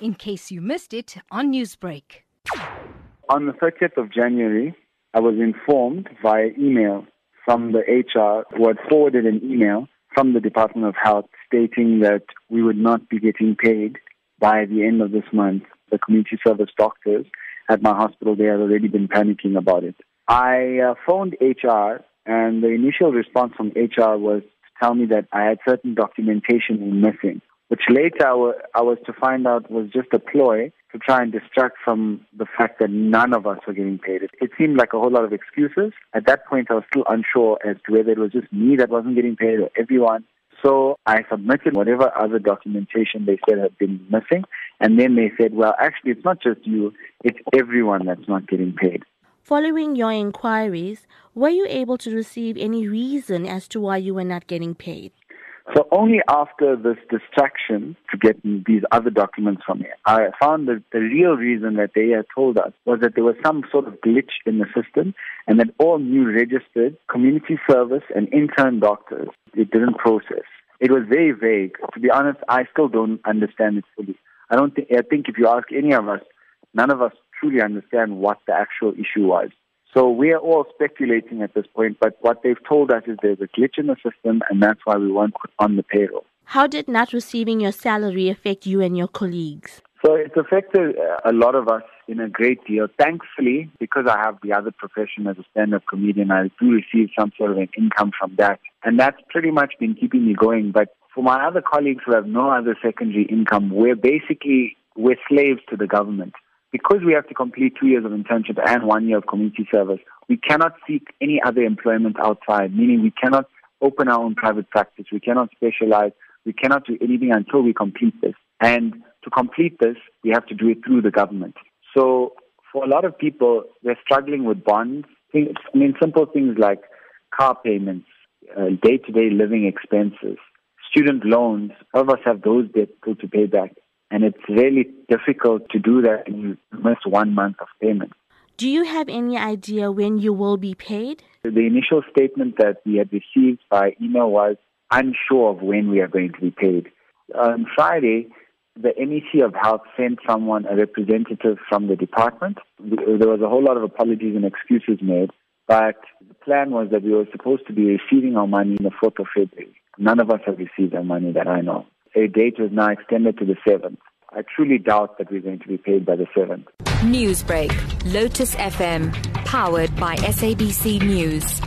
in case you missed it on Newsbreak. On the 30th of January, I was informed via email from the HR who had forwarded an email from the Department of Health stating that we would not be getting paid by the end of this month. The community service doctors at my hospital, they had already been panicking about it. I uh, phoned HR and the initial response from HR was to tell me that I had certain documentation missing, which later I was to find out was just a ploy to try and distract from the fact that none of us were getting paid. It, seemed like a whole lot of excuses. At that point, I was still unsure as to whether it was just me that wasn't getting paid or everyone. So I submitted whatever other documentation they said had been missing. And then they said, well, actually, it's not just you, it's everyone that's not getting paid. Following your inquiries, were you able to receive any reason as to why you were not getting paid? So only after this distraction to get these other documents from me, I found that the real reason that they had told us was that there was some sort of glitch in the system and that all new registered community service and intern doctors, it didn't process. It was very vague. To be honest, I still don't understand it fully. I don't think, I think if you ask any of us, none of us truly understand what the actual issue was. So we are all speculating at this point, but what they've told us is there's a glitch in the system, and that's why we weren't put on the payroll. How did not receiving your salary affect you and your colleagues? So it's affected uh, a lot of us in a great deal. Thankfully, because I have the other profession as a stand-up comedian, I do receive some sort of an income from that. And that's pretty much been keeping me going. But for my other colleagues who have no other secondary income, we're basically, we're slaves to the government because we have to complete two years of internship and one year of community service, we cannot seek any other employment outside, meaning we cannot open our own private practice, we cannot specialize, we cannot do anything until we complete this. And to complete this, we have to do it through the government. So for a lot of people, they're struggling with bonds. I mean, simple things like car payments, day to day living expenses, student loans. All of us have those debts to pay back and it's really difficult to do that and you miss one month of payment. Do you have any idea when you will be paid? The initial statement that we had received by email was unsure of when we are going to be paid. On Friday, the MEC of Health sent someone, a representative from the department. There was a whole lot of apologies and excuses made, but the plan was that we were supposed to be receiving our money on the 4th of February. None of us have received our money that I know a date was now extended to the 7th. I truly doubt that we're going to be paid by the 7th. Newsbreak, Lotus FM, powered by SABC News.